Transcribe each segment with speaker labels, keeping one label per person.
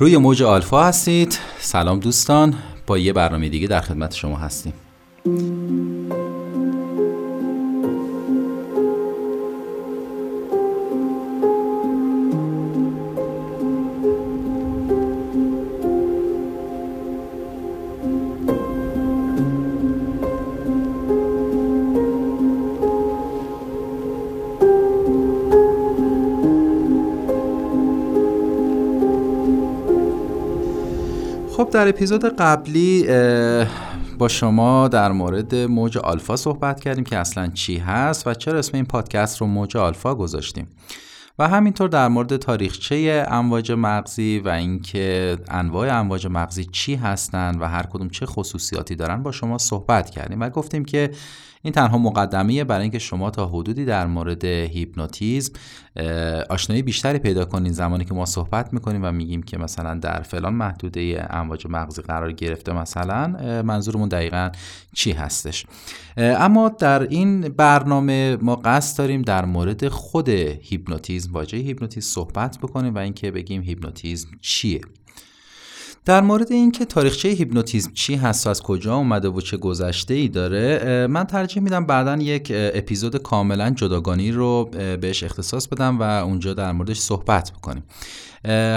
Speaker 1: روی موج آلفا هستید. سلام دوستان. با یه برنامه دیگه در خدمت شما هستیم. در اپیزود قبلی با شما در مورد موج آلفا صحبت کردیم که اصلا چی هست و چرا اسم این پادکست رو موج آلفا گذاشتیم. و همینطور در مورد تاریخچه امواج مغزی و اینکه انواع امواج مغزی چی هستند و هر کدوم چه خصوصیاتی دارن با شما صحبت کردیم و گفتیم که این تنها مقدمیه برای اینکه شما تا حدودی در مورد هیپنوتیزم آشنایی بیشتری پیدا کنین زمانی که ما صحبت می‌کنیم و میگیم که مثلا در فلان محدوده امواج مغزی قرار گرفته مثلا منظورمون دقیقا چی هستش. اما در این برنامه ما قصد داریم در مورد خود هیپنوتیزم واژه هیپنوتیزم صحبت بکنیم و اینکه بگیم هیپنوتیزم چیه. در مورد اینکه تاریخچه هیپنوتیزم چی هست و از کجا اومده و چه گذشته ای داره من ترجیح میدم بعدا یک اپیزود کاملا جداگانه‌ای رو بهش اختصاص بدم و اونجا در موردش صحبت بکنیم.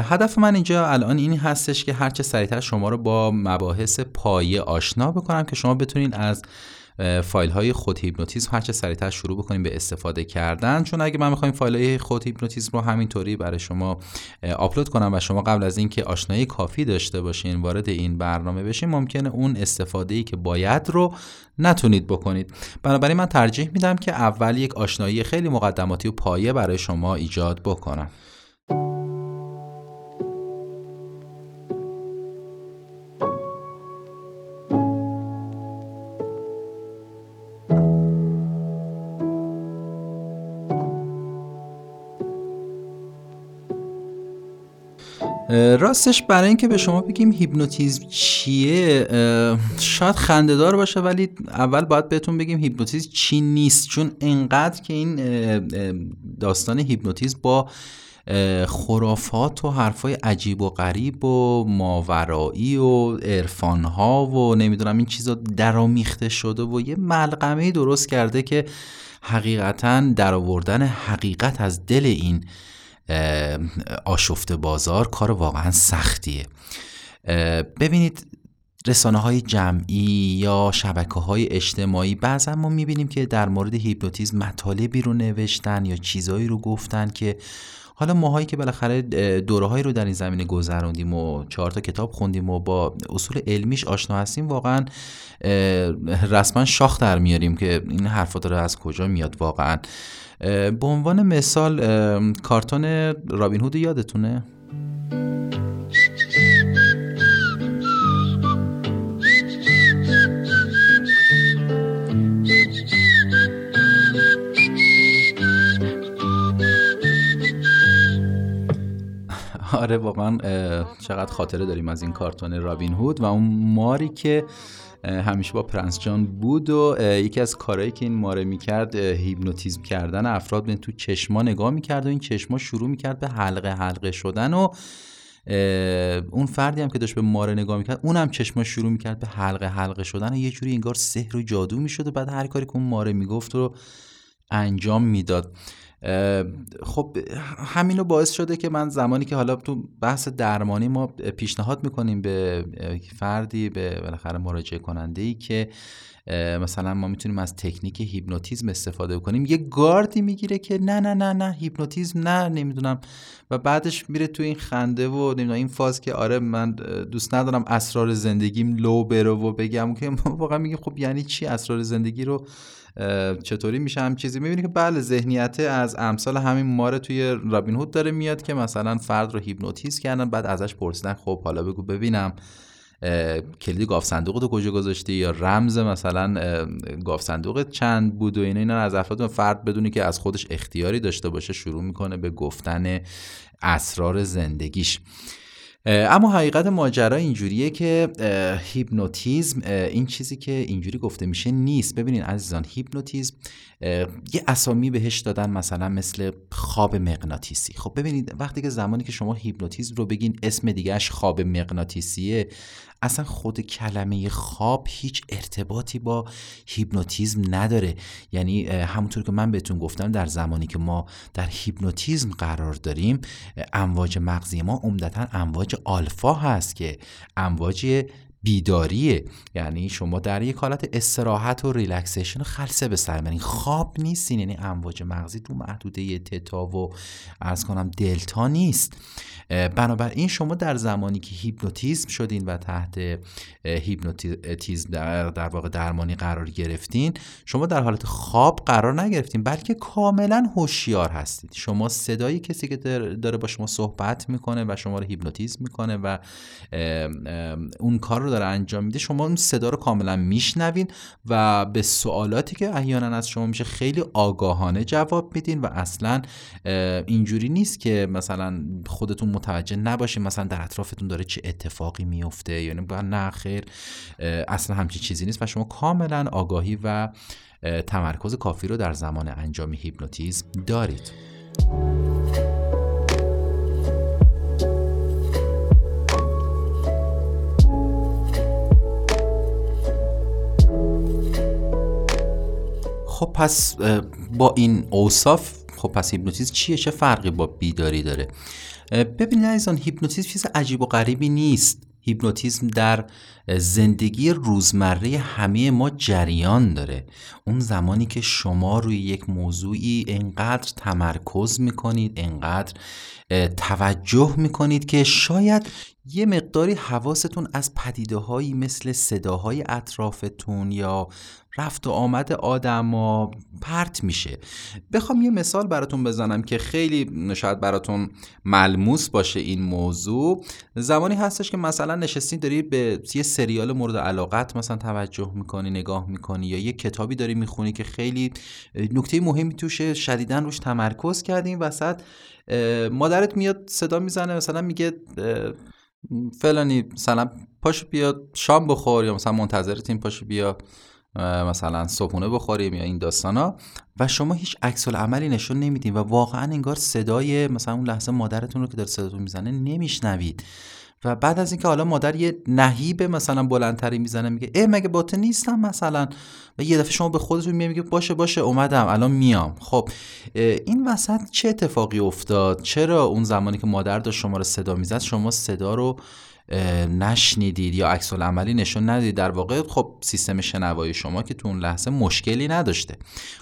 Speaker 1: هدف من اینجا الان این هستش که هرچه سریعتر شما رو با مباحث پایه آشنا بکنم که شما بتونین از فایل های خود هیپنوتیزم هر چه سریعتر شروع بکنیم به استفاده کردن. چون اگه من می‌خوام فایل های خود هیپنوتیزم رو همینطوری برای شما آپلود کنم و شما قبل از اینکه آشنایی کافی داشته باشین وارد این برنامه بشین ممکنه اون استفاده ای که باید رو نتونید بکنید. بنابراین من ترجیح میدم که اول یک آشنایی خیلی مقدماتی و پایه برای شما ایجاد بکنم. راستش برای اینکه به شما بگیم هیپنوتیزم چیه شاید خنده‌دار باشه ولی اول باید بهتون بگیم هیپنوتیزم چی نیست. چون انقدر که این داستان هیپنوتیزم با خرافات و حرفای عجیب و غریب و ماورایی و عرفانها و نمی‌دونم این چیزا درامیخته شده و یه ملغمه درست کرده که حقیقتا در آوردن حقیقت از دل این آشفت بازار کار واقعا سختیه. ببینید رسانه های جمعی یا شبکه های اجتماعی بعضا ما می‌بینیم که در مورد هیپنوتیزم مطالبی رو نوشتن یا چیزایی رو گفتن که حالا ماهایی که بالاخره دوره هایی رو در این زمینه گذروندیم و چهار تا کتاب خوندیم و با اصول علمیش آشنا هستیم واقعا رسما شاخ در میاریم که این حرفات رو از کجا میاد واقعا. به عنوان مثال کارتون رابین هود یادتونه؟ آره واقعا چقدر خاطره داریم از این کارتون رابین هود و اون ماری که همیشه با پرنس جان بود و یکی از کارهایی که این ماره می‌کرد هیپنوتیزم کردن افراد به تو چشما نگاه می‌کرد و این چشما شروع می‌کرد به حلقه حلقه شدن و اون فردی هم که داشت به ماره نگاه می‌کرد اونم چشما شروع می‌کرد به حلقه حلقه شدن و یه جوری انگار سحر و جادو می‌شد و بعد هر کاری که اون ماره می‌گفت رو انجام می‌داد. خب همین رو باعث شده که من زمانی که حالا تو بحث درمانی ما پیشنهاد می‌کنیم به فردی به بالاخره مراجعه کننده ای که مثلا ما می‌تونیم از تکنیک هیپنوتیزم استفاده کنیم یه گاردی می‌گیره که نه نه نه نه هیپنوتیزم نه نمی‌دونم. و بعدش میره تو این خنده و نمی‌دونم این فاز که آره من دوست ندارم اسرار زندگیم لو بره و بگم که واقعا میگه خب یعنی چی اسرار زندگی رو چطوری میشه هم چیزی؟ می‌بینی که بله ذهنیت از امثال همین مار توی رابین هود داره میاد که مثلا فرد رو هیپنوتیز کردن بعد ازش پرسیدن خب حالا بگو ببینم کلید گاوصندوق رو کجا گذاشتی؟ یا رمز مثلا گاوصندوق چند بود و اینا؟ اینا از افراد فرد بدونی که از خودش اختیاری داشته باشه شروع می‌کنه به گفتن اسرار زندگیش. اما حقیقت ماجرا اینجوریه که هیپنوتیزم این چیزی که اینجوری گفته میشه نیست. ببینین عزیزان هیپنوتیزم یه اسامی بهش دادن مثلا مثل خواب مغناطیسی. خب ببینید وقتی که زمانی که شما هیپنوتیزم رو بگین اسم دیگه‌ش خواب مغناطیسیه اصلا خود کلمه خواب هیچ ارتباطی با هیپنوتیزم نداره. یعنی همونطور که من بهتون گفتم در زمانی که ما در هیپنوتیزم قرار داریم امواج مغزی ما عمدتا امواج آلفا هست که امواج بیداریه. یعنی شما در یک حالت استراحت و relaxation و خلسه به سر خواب نیستین یعنی امواج مغزی تو محدوده تتا و عرض کنم دلتا نیست. بنابراین شما در زمانی که هیپنوتیزم شدین و تحت هیپنوتیزم در, در واقع درمانی قرار گرفتین شما در حالت خواب قرار نگرفتین بلکه کاملا هوشیار هستید شما صدای کسی که داره با شما صحبت می‌کنه و شما رو هیپنوتیزم می‌کنه و اون کار رو داره انجام میده شما اون صدا رو کاملا میشنوین و به سوالاتی که احیانا از شما میشه خیلی آگاهانه جواب میدین و اصلا اینجوری نیست که مثلا خودتون متوجه نباشین مثلا در اطرافتون داره چه اتفاقی میفته یعنی نه خیر اصلا همچین چیزی نیست و شما کاملا آگاهی و تمرکز کافی رو در زمان انجام هیپنوتیزم دارید. پس با این اوصاف خب پس هیپنوتیزم چیه؟ چه فرقی با بیداری داره؟ ببینید عزیزان هیپنوتیزم چیز عجیب و غریبی نیست. هیپنوتیزم در زندگی روزمره همه ما جریان داره. اون زمانی که شما روی یک موضوعی انقدر تمرکز می‌کنید انقدر توجه می‌کنید که شاید یه مقداری حواستون از پدیده هایی مثل صداهای اطرافتون یا رفت و آمد آدما پرت میشه. بخوام یه مثال براتون بزنم که خیلی شاید براتون ملموس باشه این موضوع. زمانی هستش که مثلا نشستین داری به یه سریال مورد علاقت مثلا توجه می‌کنی نگاه می‌کنی یا یه کتابی داری می‌خونی که خیلی نکته مهمی توشه شدیدن روش تمرکز کردیم وسط مادرت میاد صدا می‌زنه مثلا میگه فلانی مثلا پاشو بیا شام بخور یا مثلا منتظرتیم پاشو بیا. مثلا صبحونه بخوریم یا این داستانا. و شما هیچ عکس عملی نشون نمیدین و واقعا انگار صدای مثلا اون لحظه مادرتون رو که داره صداتون می‌زنه نمیشنوید. و بعد از اینکه حالا مادر یه نهیب مثلا بلندتری می‌زنه میگه اه مگه باته نیستم مثلا؟ و یه دفعه شما به خودتون میگه باشه باشه اومدم الان میام. خب این وسط چه اتفاقی افتاد؟ چرا اون زمانی که مادر داشت شما رو صدا می‌زد شما صدا رو نشنیدید یا عکس عملی نشون ندید در واقع خب سیستم شنوایی شما که تو اون لحظه مشکلی نداشته.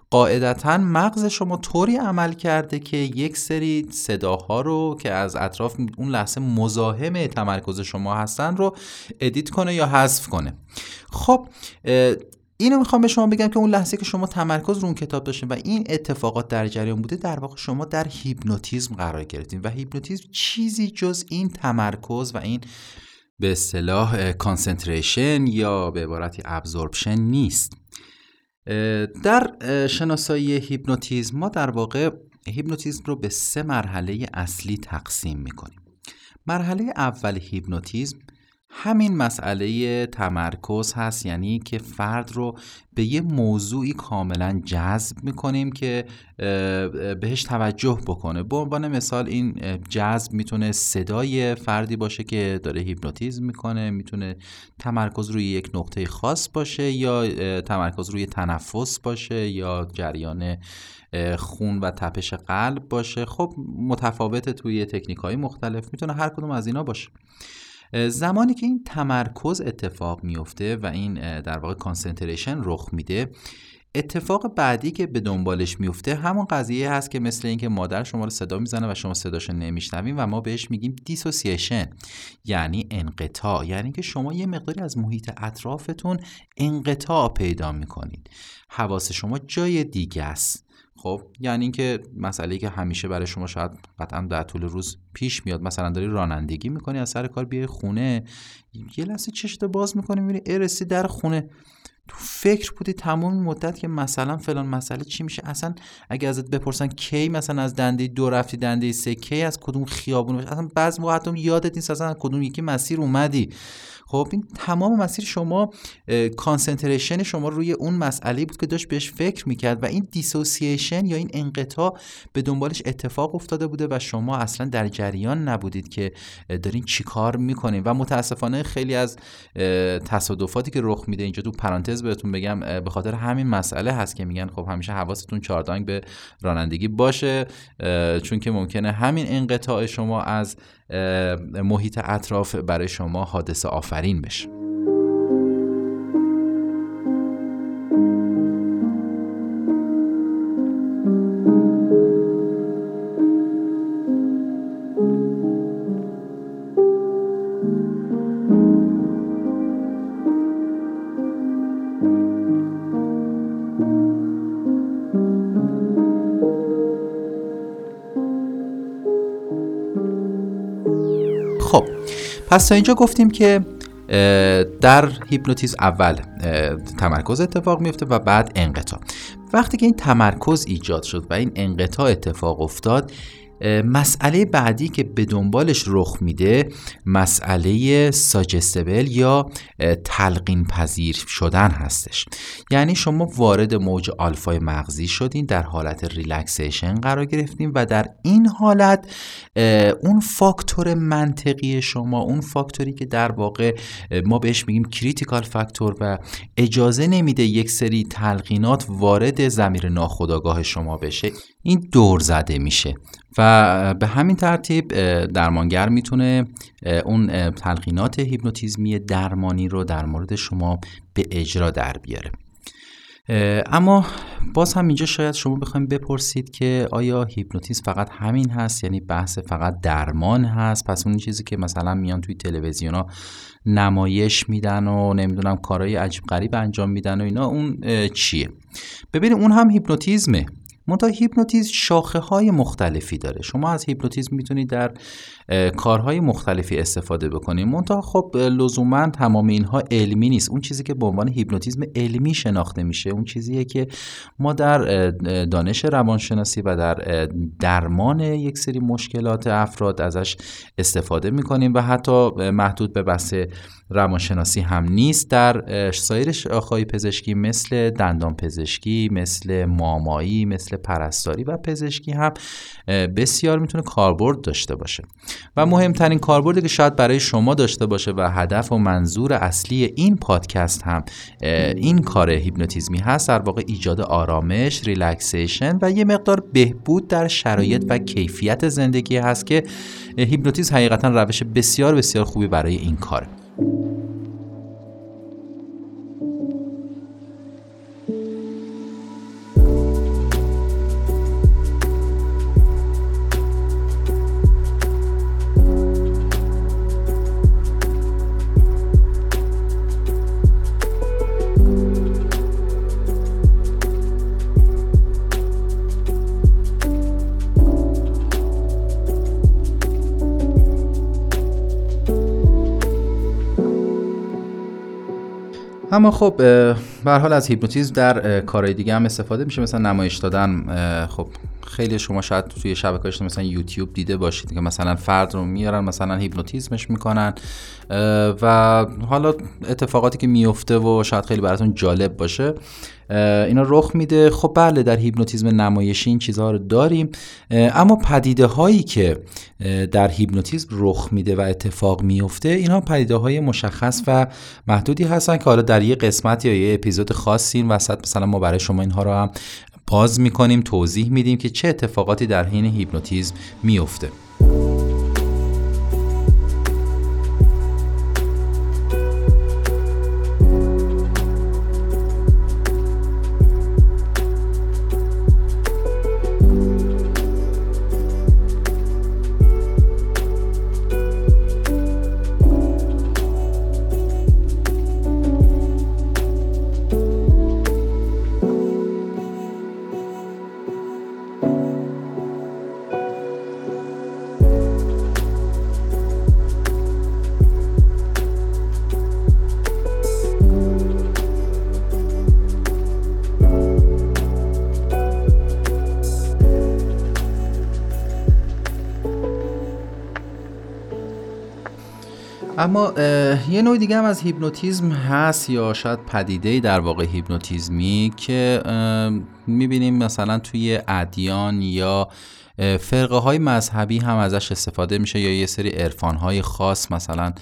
Speaker 1: قاعدتا مغز شما طوری عمل کرده که یک سری صداها رو که از اطراف اون لحظه مزاحم تمرکز شما هستن رو edit کنه یا حذف کنه. خب اینو می‌خوام به شما بگم که اون لحظه که شما تمرکز رو اون کتاب داشتین و این اتفاقات در جریان بوده در واقع شما در هیپنوتیزم قرار گرفتین. و هیپنوتیزم چیزی جز این تمرکز و این به اصطلاح concentration یا به عبارتی absorption نیست. در شناسایی هیپنوتیزم ما در واقع هیپنوتیزم رو به سه مرحله اصلی تقسیم می‌کنیم. مرحله اول هیپنوتیزم همین مسئله تمرکز هست یعنی که فرد رو به یه موضوعی کاملا جذب می‌کنیم که بهش توجه بکنه. به عنوان مثال این جذب می‌تونه صدای فردی باشه که داره هیپنوتیزم می‌کنه می‌تونه تمرکز روی یک نقطه خاص باشه یا تمرکز روی تنفس باشه یا جریان خون و تپش قلب باشه. خب متفاوت توی تکنیک های مختلف می‌تونه هر کدوم از اینا باشه. زمانی که این تمرکز اتفاق میفته و این در واقع concentration رخ میده اتفاق بعدی که به دنبالش میفته همون قضیه هست که مثل اینکه مادر شما رو صدا می‌زنه و شما صداش نمیشنوین و ما بهش میگیم dissociation یعنی انقطاع. یعنی که شما یه مقداری از محیط اطرافتون انقطاع پیدا می‌کنید. حواس شما جای دیگه است. خب یعنی اینکه مسئله که همیشه برای شما شاید قطعا در طول روز پیش میاد مثلا داری رانندگی می‌کنی از سر کار بیای خونه یه لحظه چشت باز می‌کنی می‌بینی رسیدی در خونه. تو فکر بودی تمام مدت که مثلا فلان مسئله چی میشه؟ اصلا اگه ازت بپرسن کی مثلا از دنده دو رفتی دنده سه کی از کدوم خیابون؟ اصلا بعض موقع حتی یادت نیست اصلا کدوم یکی مسیر اومدی. خب این تمام مسیر شما concentration شما روی اون مسئله بود که داشت بهش فکر می‌کرد و این dissociation یا این انقطاع به دنبالش اتفاق افتاده بوده و شما اصلا در جریان نبودید که دارین چیکار می‌کنین. و متاسفانه خیلی از تصادفاتی که رخ میده اینجا تو پرانتز بهتون بگم به خاطر همین مسئله هست که میگن خب همیشه حواستون چاردانگ به رانندگی باشه چون که ممکنه همین انقطاع شما از محیط اطراف برای شما حادثه آفرین بشه. پس تا اینجا گفتیم که در هیپنوتیزم اول تمرکز اتفاق میفته و بعد انقطاع. وقتی که این تمرکز ایجاد شد و این انقطاع اتفاق افتاد مسئله بعدی که به دنبالش رخ میده مسئله suggestible یا تلقین پذیر شدن هستش. یعنی شما وارد موج آلفای مغزی شدین در حالت relaxation قرار گرفتین و در این حالت اون فاکتور منطقی شما اون فاکتوری که در واقع ما بهش میگیم critical factor و اجازه نمیده یک سری تلقینات وارد ضمیر ناخودآگاه شما بشه. این دور زده میشه و به همین ترتیب درمانگر می‌تونه اون تلقینات هیپنوتیزمی درمانی رو در مورد شما به اجرا در بیاره. اما باز هم اینجا شاید شما بخواین بپرسید که آیا هیپنوتیزم فقط همین هست؟ یعنی بحث فقط درمان هست؟ پس اون چیزی که مثلا میان توی تلویزیون ها نمایش میدن و نمی‌دونم کارهای عجیب غریب انجام میدن و اینا اون چیه؟ ببینید اون هم هیپنوتیزمه. منتها هیپنوتیزم شاخه های مختلفی داره. شما از هیپنوتیزم می‌تونید در کارهای مختلفی استفاده بکنید. منتها خب لزوما تمام اینها علمی نیست. اون چیزی که به عنوان هیپنوتیزم علمی شناخته میشه اون چیزیه که ما در دانش روانشناسی و در درمان یک سری مشکلات افراد ازش استفاده می‌کنیم و حتی محدود به بحث روانشناسی هم نیست. در سایر شاخه‌های پزشکی مثل دندان پزشکی مثل مامایی مثل پرستاری و پزشکی هم بسیار می‌تونه کاربرد داشته باشه. و مهمترین کاربردی که شاید برای شما داشته باشه و هدف و منظور اصلی این پادکست هم این کار هیپنوتیزمی هست در واقع ایجاد آرامش relaxation و یه مقدار بهبود در شرایط و کیفیت زندگی هست که هیپنوتیزم حقیقتا روش بسیار بسیار خوبی برای این کاره. اما خب به حال از هیپنوتیزم در کارهای دیگه هم استفاده میشه مثلا نمایش دادن خب خیلی شما شاید توی شبکه مثلا یوتیوب دیده باشید که مثلا فرد رو میارن مثلا هیپنوتیزمش می‌کنن و حالا اتفاقاتی که میفته و شاید خیلی براتون جالب باشه اینا رخ میده. خب بله در هیپنوتیزم نمایشی این چیزها رو داریم. اما پدیده هایی که در هیپنوتیزم رخ میده و اتفاق میفته اینها پدیده های مشخص و محدودی هستن که حالا در یه قسمت یا یه اپیزود خاصی این وسط مثلا ما برای شما اینها رو هم باز می‌کنیم توضیح میدیم که چه اتفاقاتی در حین هیپنوتیزم میفته اما یه نوع دیگه هم از هیپنوتیزم هست یا شاید پدیده در واقع هیپنوتیزمی که می‌بینیم مثلا توی ادیان یا فرقه های مذهبی هم ازش استفاده میشه یا یه سری عرفان های خاص مثلا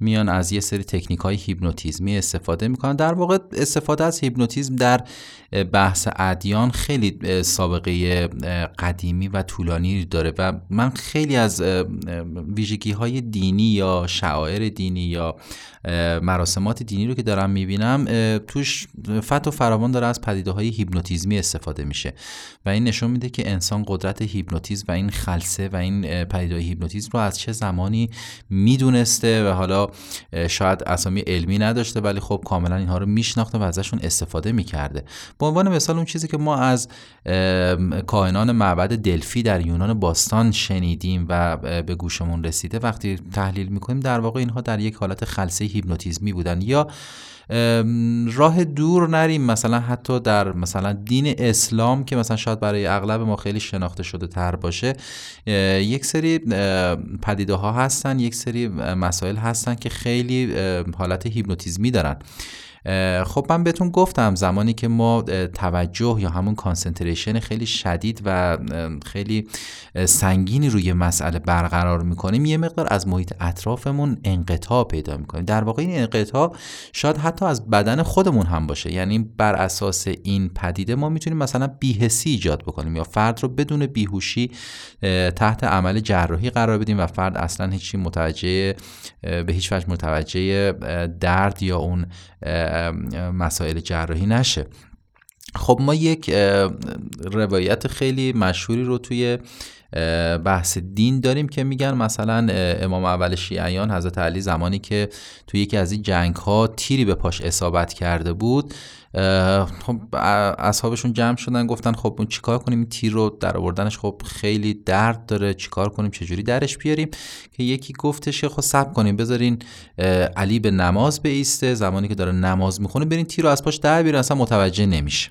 Speaker 1: میان از یه سری تکنیک های هیپنوتیزمی استفاده می‌کنن. در واقع استفاده از هیپنوتیزم در بحث ادیان خیلی سابقه قدیمی و طولانی داره و من خیلی از ویژگی های دینی یا شعائر دینی یا مراسمات دینی رو که دارم می‌بینم توش فت و فراوان داره از پدیده های هیپنوتیزمی استفاده میشه و این نشون میده که انسان قدرت هیپنوتیزم و این خلصه و این پدیده هیپنوتیزم رو از چه زمانی می‌دونسته و حالا شاید اسامی علمی نداشته ولی خب کاملا اینها رو میشناخته و ازشون استفاده می‌کرده. به عنوان مثال اون چیزی که ما از کاهنان معبد دلفی در یونان باستان شنیدیم و به گوشمون رسیده وقتی تحلیل می‌کنیم در واقع اینها در یک حالت خلصه هیپنوتیزمی بودن یا راه دور نریم. مثلا حتی در مثلا دین اسلام که مثلا شاید برای اغلب ما خیلی شناخته شده تر باشه یک سری پدیده ها هستن یک سری مسائل هستن که خیلی حالت هیپنوتیزمی دارن. خب من بهتون گفتم زمانی که ما توجه یا همون کانسنتریشن خیلی شدید و خیلی سنگینی روی مسئله برقرار می‌کنیم یه مقدار از محیط اطرافمون انقطاع پیدا می‌کنیم. در واقع این انقطاع شاید حتی از بدن خودمون هم باشه. یعنی بر اساس این پدیده ما می‌تونیم مثلا بیهسی ایجاد بکنیم یا فرد رو بدون بیهوشی تحت عمل جراحی قرار بدیم و فرد اصلا هیچی متوجه به هیچ وجه متوجه درد یا اون مسائل جراحی نشه. خب ما یک روایت خیلی مشهوری رو توی بحث دین داریم که میگن مثلا امام اول شیعیان حضرت علی زمانی که توی یکی از این جنگ ها تیری به پاش اصابت کرده بود خب اصحابشون جمع شدن گفتن خب اون چیکار کنیم؟ این تیر رو در آوردنش خب خیلی درد داره چیکار کنیم؟ چجوری درش بیاریم؟ که یکی گفتش که خب صبر کنیم بذارین علی به نماز بیسته زمانی که داره نماز می‌خونه برین تیر رو از پاش در بیارین اصلا متوجه نمیشه.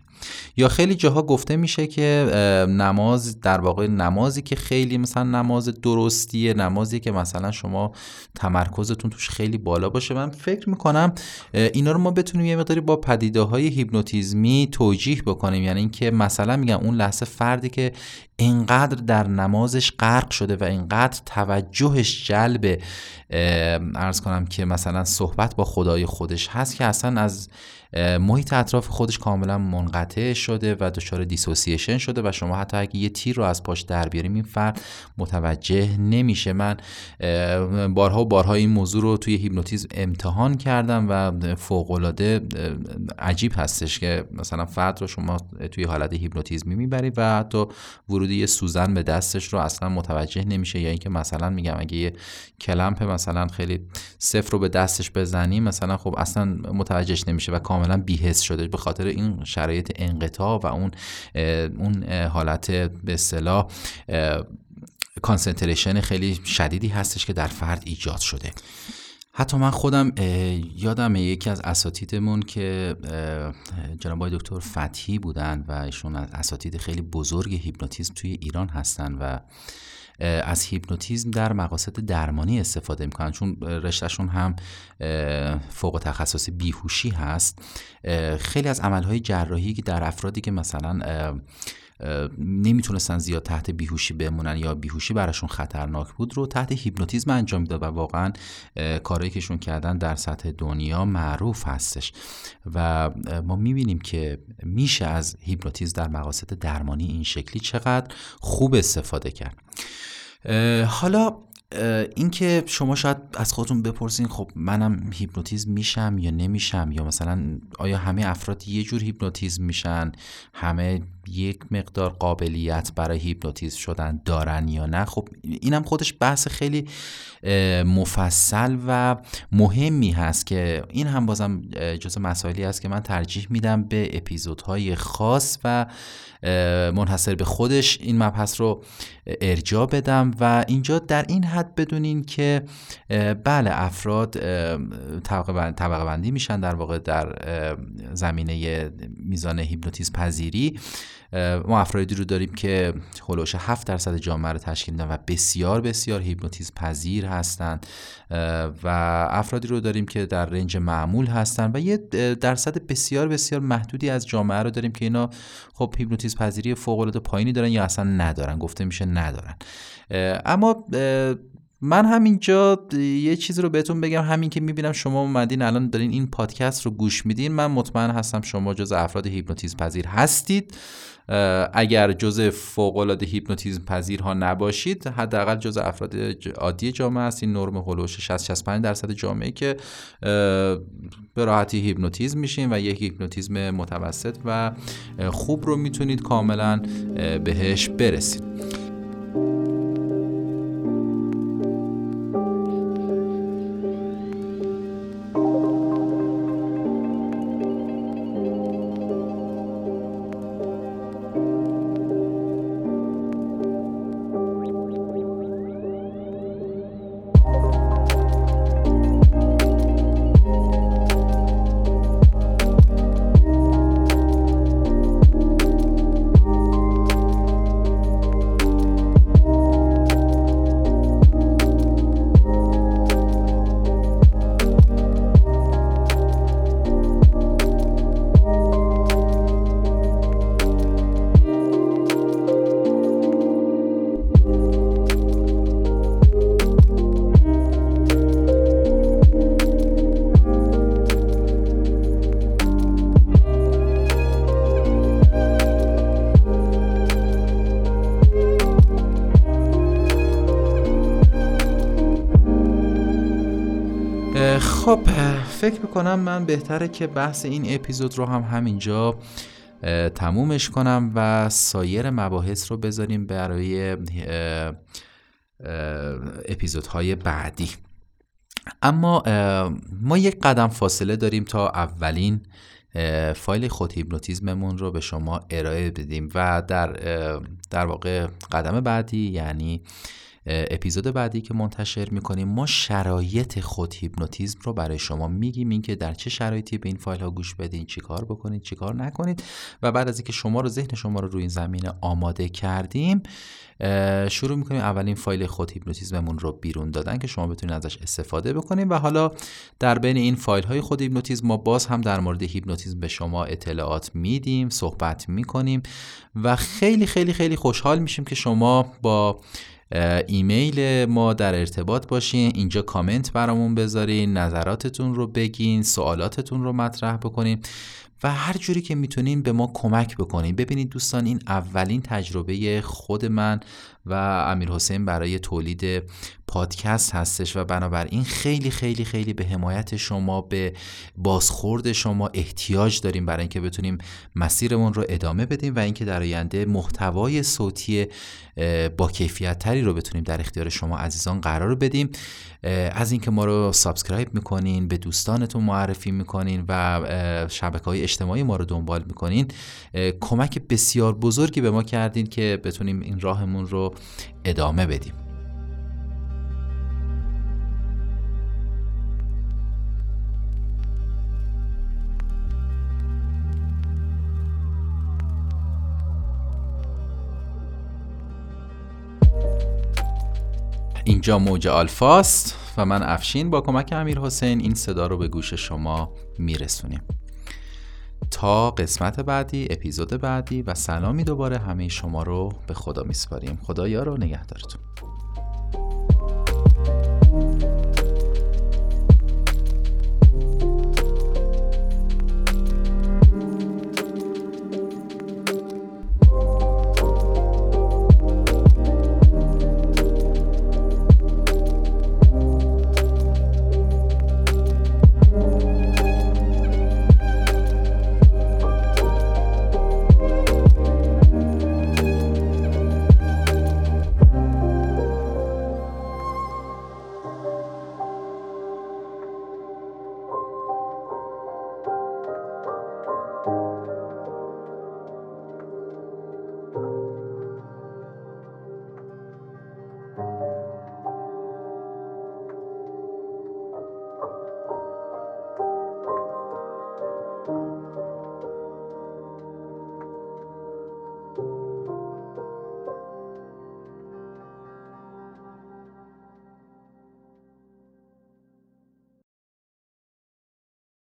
Speaker 1: یا خیلی جاها گفته میشه که نماز در واقع نمازی که خیلی مثلا نماز درستیه نمازی که مثلا شما تمرکزتون توش خیلی بالا باشه. من فکر می‌کنم اینا رو ما بتونیم یه مقداری با پدیده های هیپنوتیزمی توجیه بکنیم. یعنی اینکه مثلا میگم اون لحظه فردی که اینقدر در نمازش غرق شده و اینقدر توجهش جلب ارز کنم که مثلا صحبت با خدای خودش هست که اصلا از محیط اطراف خودش کاملا منقطع شده و دچار دیسوسییشن شده و شما حتی اگه یه تیر رو از پاش در بیاریم این فرد متوجه نمیشه. من بارها و بارها این موضوع رو توی هیپنوتیزم امتحان کردم و فوق عجیب هستش که مثلا فرد رو شما توی حالت هیپنوتیزمی می‌برید و حتی ورودی یه سوزن به دستش رو اصلا متوجه نمیشه. یا اینکه مثلا میگم اگه یه clamp مثلا خیلی سفت رو به دستش بزنیم مثلا خب اصلا متوجهش نمیشه و کاملا بی‌حس شده به خاطر این شرایط انقطاع و اون اون حالت به اصطلاح concentration خیلی شدیدی هستش که در فرد ایجاد شده. حتی من خودم یادم یکی از اساتیدمون که جناب دکتر فتحی بودن و ایشون از اساتید خیلی بزرگ هیپنوتیزم توی ایران هستن و از هیپنوتیزم در مقاصد درمانی استفاده می‌کنن. چون رشته‌شون هم فوق تخصص بیهوشی هست. خیلی از عملهای جراحی که در افرادی که مثلا نمی‌تونستن زیاد تحت بیهوشی بمونن یا بیهوشی براشون خطرناک بود رو تحت هیپنوتیزم انجام می‌داد و واقعا کارهایی که ایشون کردن در سطح دنیا معروف هستش. و ما می‌بینیم که میشه از هیپنوتیزم در مقاصد درمانی این شکلی چقدر خوب استفاده کرد. حالا اینکه شما شاید از خودتون بپرسین خب منم هیپنوتیزم میشم یا نمیشم؟ یا مثلا آیا همه افراد یه جور هیپنوتیزم میشن؟ همه یک مقدار قابلیت برای هیپنوتیزم شدن دارن یا نه؟ خب اینم خودش بحث خیلی مفصل و مهمی هست که این هم بازم جز مسائلی است که من ترجیح میدم به اپیزودهای خاص و منحصر به خودش این مبحث رو ارجا بدم و اینجا در این حد بدونین که بله افراد طبقه بندی میشن در واقع در زمینه میزان هیپنوتیزم پذیری. ما افرادی رو داریم که هلوش 7 درصد جامعه رو تشکیل میدن و بسیار بسیار هیپنوتیزم پذیر هستند و افرادی رو داریم که در range معمول هستن و یه درصد بسیار بسیار محدودی از جامعه رو داریم که اینا خب هیپنوتیزم پذیری فوق العاده پایینی دارن یا اصلا ندارن گفته میشه ندارن. اما من همینجا یه چیزی رو بهتون بگم همین که می‌بینم شما اومدین الان دارین این پادکست رو گوش میدین من مطمئن هستم شما جز افراد هیپنوتیزم پذیر هستید. اگر جز فوق العاده هیپنوتیزم پذیر ها نباشید حداقل جز افراد عادی جامعه است. این نرم حول و حوش 60 65 درصد جامعه که به راحتی هیپنوتیزم میشین و یک هیپنوتیزم متوسط و خوب رو می‌تونید کاملا بهش برسید. فکر می‌کنم من بهتره که بحث این اپیزود رو هم همینجا تمومش کنم و سایر مباحث رو بذاریم برای اپیزودهای بعدی. اما ما یک قدم فاصله داریم تا اولین فایل خود هیپنوتیزممون رو به شما ارائه بدیم و در در واقع قدم بعدی یعنی اپیزود بعدی که منتشر می‌کنیم ما شرایط خود هیپنوتیزم رو برای شما میگیم. اینکه در چه شرایطی به این فایل ها گوش بدین چیکار بکنید چیکار نکنید و بعد از اینکه شما رو ذهن شما رو روی این زمینه آماده کردیم شروع می‌کنیم اولین فایل خود هیپنوتیزممون رو بیرون دادن که شما بتونید ازش استفاده بکنید و حالا در بین این فایل های خود هیپنوتیزم ما باز هم در مورد هیپنوتیزم به شما اطلاعات میدیم صحبت می‌کنیم. و خیلی خیلی خیلی خوشحال میشیم که شما با ایمیل ما در ارتباط باشین. اینجا کامنت برامون بذارین نظراتتون رو بگین سوالاتتون رو مطرح بکنین. و هر جوری که می‌تونین به ما کمک بکنین. ببینید دوستان این اولین تجربه خود من و امیر حسین برای تولید پادکست هستش و بنابراین خیلی خیلی خیلی به حمایت شما به بازخورد شما احتیاج داریم برای اینکه بتونیم مسیرمون رو ادامه بدیم و اینکه در آینده محتوای صوتی با کیفیت تری رو بتونیم در اختیار شما عزیزان قرار بدیم. از اینکه ما رو subscribe می‌کنین به دوستانتون معرفی می‌کنین و شبکه های اجتماعی ما رو دنبال می‌کنین کمک بسیار بزرگی به ما کردین که بتونیم این راهمون رو ادامه بدیم. اینجا موج آلفاست و من افشین با کمک امیر حسین این صدا رو به گوش شما میرسونیم. تا قسمت بعدی اپیزود بعدی و سلامی دوباره همه شما رو به خدا میسپاریم. خدایا رو نگهدارتون.